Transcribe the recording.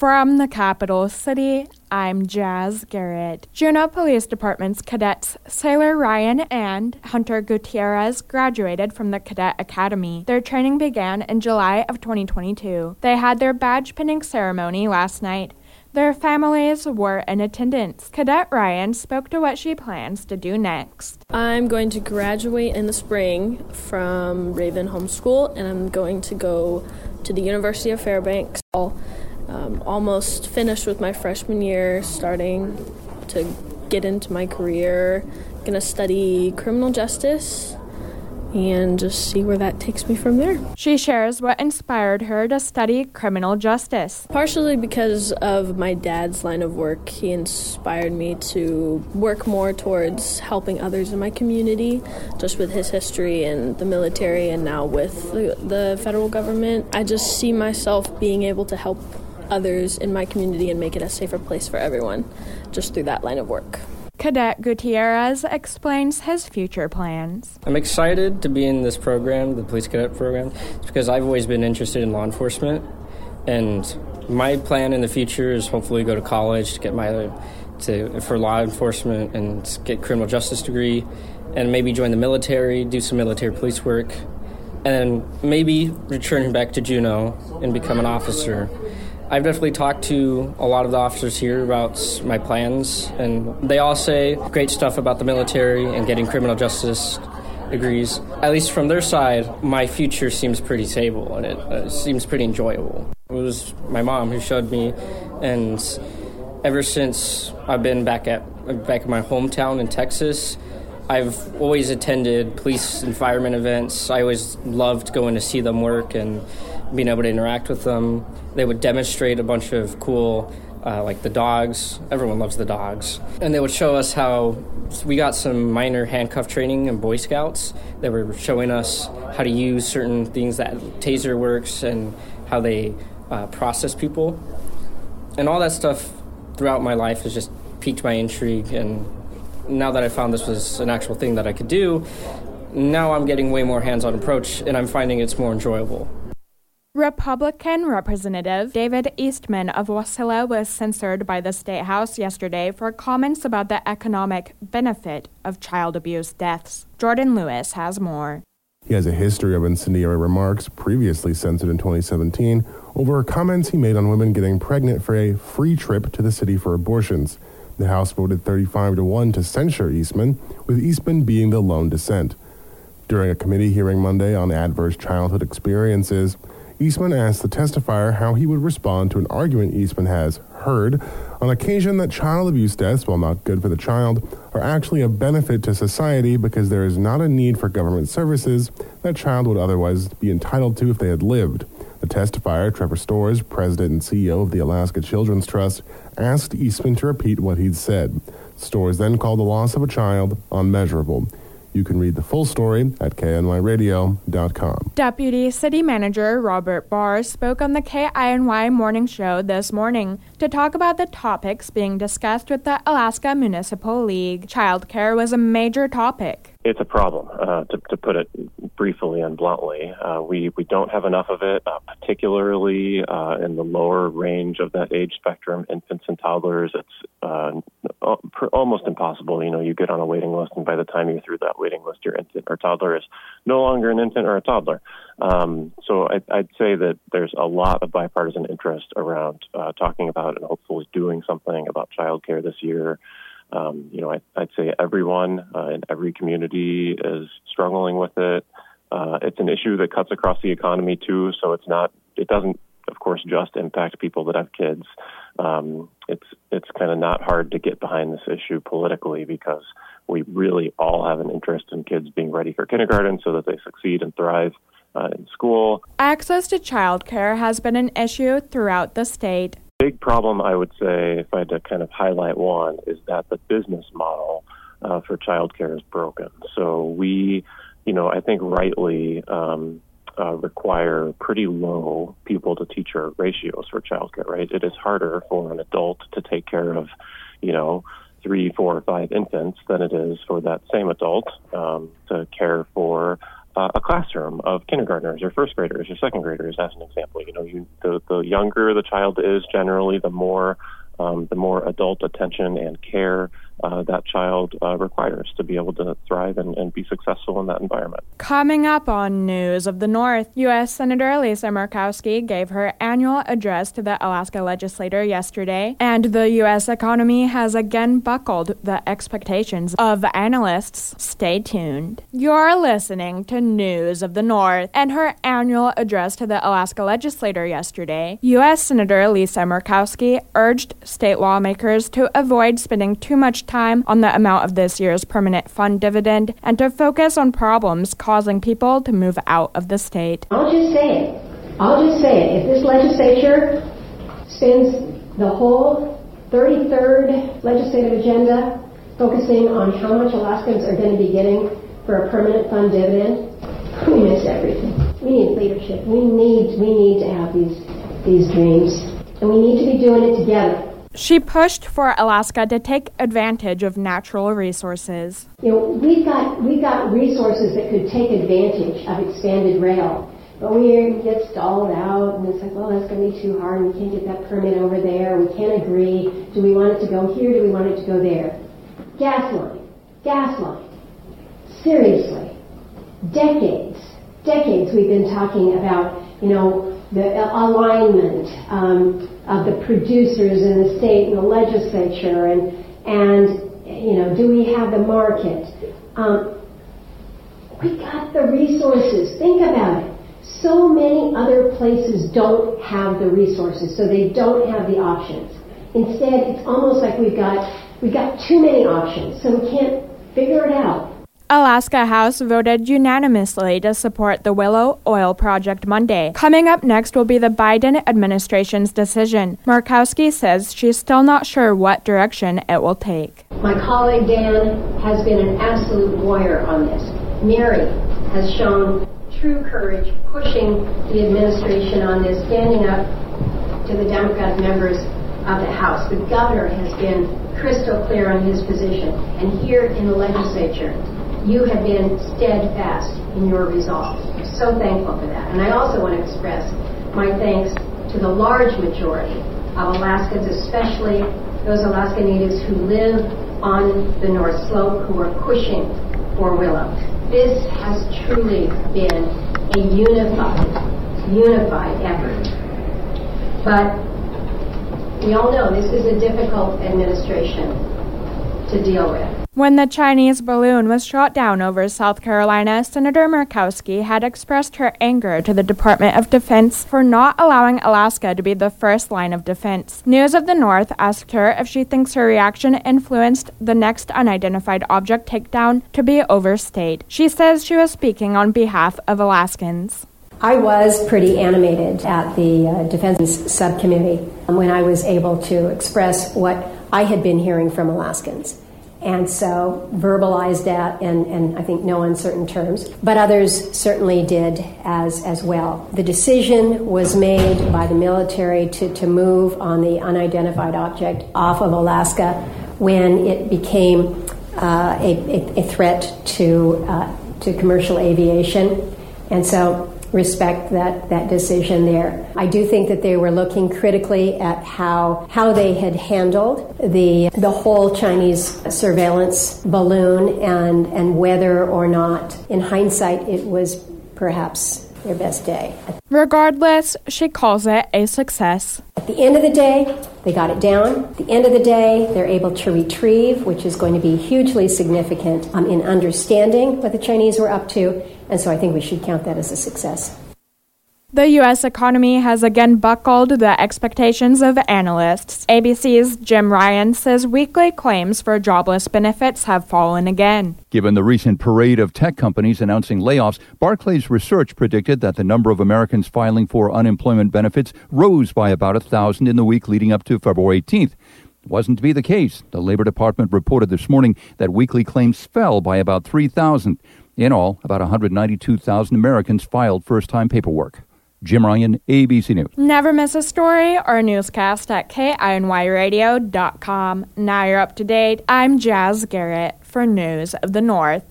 From the capital city, I'm Jazz Garrett. Juneau Police Department's cadets Saylor Ryan and Hunter Gutierrez graduated from the Cadet Academy. Their training began in July of 2022. They had their badge pinning ceremony last night. Their families were in attendance. Cadet Ryan spoke to what she plans to do next. I'm going to graduate in the spring from Raven Homeschool and I'm going to go to the University of Fairbanks. I'll um, almost finished with my freshman year, starting to get into my career. Gonna study criminal justice and just see where that takes me from there. She shares what inspired her to study criminal justice. Partially because of my dad's line of work, he inspired me to work more towards helping others in my community, just with his history in the military and now with the, the federal government. I just see myself being able to help others in my community and make it a safer place for everyone just through that line of work. Cadet Gutierrez explains his future plans. I'm excited to be in this program, the police cadet program, because I've always been interested in law enforcement. And my plan in the future is hopefully go to college to get my to for law enforcement and get criminal justice degree and maybe join the military, do some military police work, and maybe return back to Juneau and become an officer. I've definitely talked to a lot of the officers here about my plans, and they all say great stuff about the military and getting criminal justice degrees. At least from their side, my future seems pretty stable and it uh, seems pretty enjoyable. It was my mom who showed me, and ever since I've been back at back in my hometown in Texas, I've always attended police and firemen events. I always loved going to see them work and being able to interact with them. They would demonstrate a bunch of cool, uh, like the dogs. Everyone loves the dogs. And they would show us how we got some minor handcuff training in Boy Scouts. They were showing us how to use certain things that Taser works and how they uh, process people. And all that stuff throughout my life has just piqued my intrigue. And now that I found this was an actual thing that I could do, now I'm getting way more hands on approach and I'm finding it's more enjoyable. Republican Representative David Eastman of Wasilla was censured by the State House yesterday for comments about the economic benefit of child abuse deaths. Jordan Lewis has more. He has a history of incendiary remarks, previously censured in 2017, over comments he made on women getting pregnant for a free trip to the city for abortions. The House voted 35 to 1 to censure Eastman, with Eastman being the lone dissent. During a committee hearing Monday on adverse childhood experiences, Eastman asked the testifier how he would respond to an argument Eastman has heard on occasion that child abuse deaths, while not good for the child, are actually a benefit to society because there is not a need for government services that child would otherwise be entitled to if they had lived. The testifier, Trevor Storrs, president and CEO of the Alaska Children's Trust, asked Eastman to repeat what he'd said. Storrs then called the loss of a child unmeasurable. You can read the full story at KINYRadio.com. Deputy City Manager Robert Barr spoke on the KINY Morning Show this morning to talk about the topics being discussed with the Alaska Municipal League. Childcare was a major topic. It's a problem, uh, to, to put it briefly and bluntly. Uh, we we don't have enough of it, uh, particularly uh, in the lower range of that age spectrum, infants and toddlers. It's uh, almost impossible. You know, you get on a waiting list, and by the time you're through that waiting list, your infant or toddler is no longer an infant or a toddler. Um, so I, I'd say that there's a lot of bipartisan interest around uh, talking about and hopefully doing something about childcare this year. Um, you know, I, would say everyone uh, in every community is struggling with it. Uh, it's an issue that cuts across the economy too, so it's not. It doesn't, of course, just impact people that have kids. Um, it's it's kind of not hard to get behind this issue politically because we really all have an interest in kids being ready for kindergarten so that they succeed and thrive uh, in school. Access to childcare has been an issue throughout the state. Big problem, I would say, if I had to kind of highlight one, is that the business model uh, for childcare is broken. So we you know, I think rightly um, uh, require pretty low people to teacher ratios for childcare, right? It is harder for an adult to take care of, you know, three, four, five infants than it is for that same adult um, to care for uh, a classroom of kindergartners or first graders or second graders, as an example. You know, you, the the younger the child is, generally, the more um, the more adult attention and care uh, that child uh, requires to be able to thrive and, and, be successful in that environment. Coming up on News of the North, U.S. Senator Lisa Murkowski gave her annual address to the Alaska legislature yesterday, and the U.S. economy has again buckled the expectations of analysts. Stay tuned. You're listening to News of the North and her annual address to the Alaska legislature yesterday. U.S. Senator Lisa Murkowski urged state lawmakers to avoid spending too much time on the amount of this year's permanent fund dividend and to focus on problems causing people to move out of the state. I'll just say it. I'll just say it. If this legislature spends the whole 33rd legislative agenda focusing on how much Alaskans are going to be getting for a permanent fund dividend, we miss everything. We need leadership. We need we need to have these these dreams, and we need to be doing it together. She pushed for Alaska to take advantage of natural resources. You know, we've got we've got resources that could take advantage of expanded rail, but we get stalled out, and it's like, well, that's going to be too hard. We can't get that permit over there. We can't agree. Do we want it to go here? Do we want it to go there? Gas line, gas line. Seriously, decades, decades we've been talking about, you know, the alignment. Um, of the producers in the state and the legislature and and you know do we have the market? Um, we got the resources. Think about it. So many other places don't have the resources so they don't have the options. Instead it's almost like we've got we've got too many options so we can't figure it out Alaska House voted unanimously to support the Willow Oil Project Monday. Coming up next will be the Biden administration's decision. Murkowski says she's still not sure what direction it will take. My colleague Dan has been an absolute warrior on this. Mary has shown true courage pushing the administration on this, standing up to the Democratic members of the House. The governor has been crystal clear on his position. And here in the legislature, you have been steadfast in your resolve. I'm so thankful for that. And I also want to express my thanks to the large majority of Alaskans, especially those Alaska Natives who live on the North Slope who are pushing for Willow. This has truly been a unified, unified effort. But we all know this is a difficult administration to deal with. When the Chinese balloon was shot down over South Carolina, Senator Murkowski had expressed her anger to the Department of Defense for not allowing Alaska to be the first line of defense. News of the North asked her if she thinks her reaction influenced the next unidentified object takedown to be overstayed. She says she was speaking on behalf of Alaskans. I was pretty animated at the uh, Defense Subcommittee when I was able to express what I had been hearing from Alaskans and so verbalized that in, in, I think no uncertain terms. But others certainly did as as well. The decision was made by the military to, to move on the unidentified object off of Alaska when it became uh, a, a, threat to uh, to commercial aviation, and so respect that, that decision there. I do think that they were looking critically at how how they had handled the the whole Chinese surveillance balloon and and whether or not in hindsight it was perhaps their best day. Regardless, she calls it a success. At the end of the day, they got it down. At the end of the day, they're able to retrieve, which is going to be hugely significant um, in understanding what the Chinese were up to and so I think we should count that as a success. The U.S. economy has again buckled the expectations of analysts. ABC's Jim Ryan says weekly claims for jobless benefits have fallen again. Given the recent parade of tech companies announcing layoffs, Barclays research predicted that the number of Americans filing for unemployment benefits rose by about a thousand in the week leading up to February 18th. It wasn't to be the case. The Labor Department reported this morning that weekly claims fell by about 3,000. In all, about 192,000 Americans filed first time paperwork. Jim Ryan, ABC News. Never miss a story or a newscast at KINYradio.com. Now you're up to date. I'm Jazz Garrett for News of the North.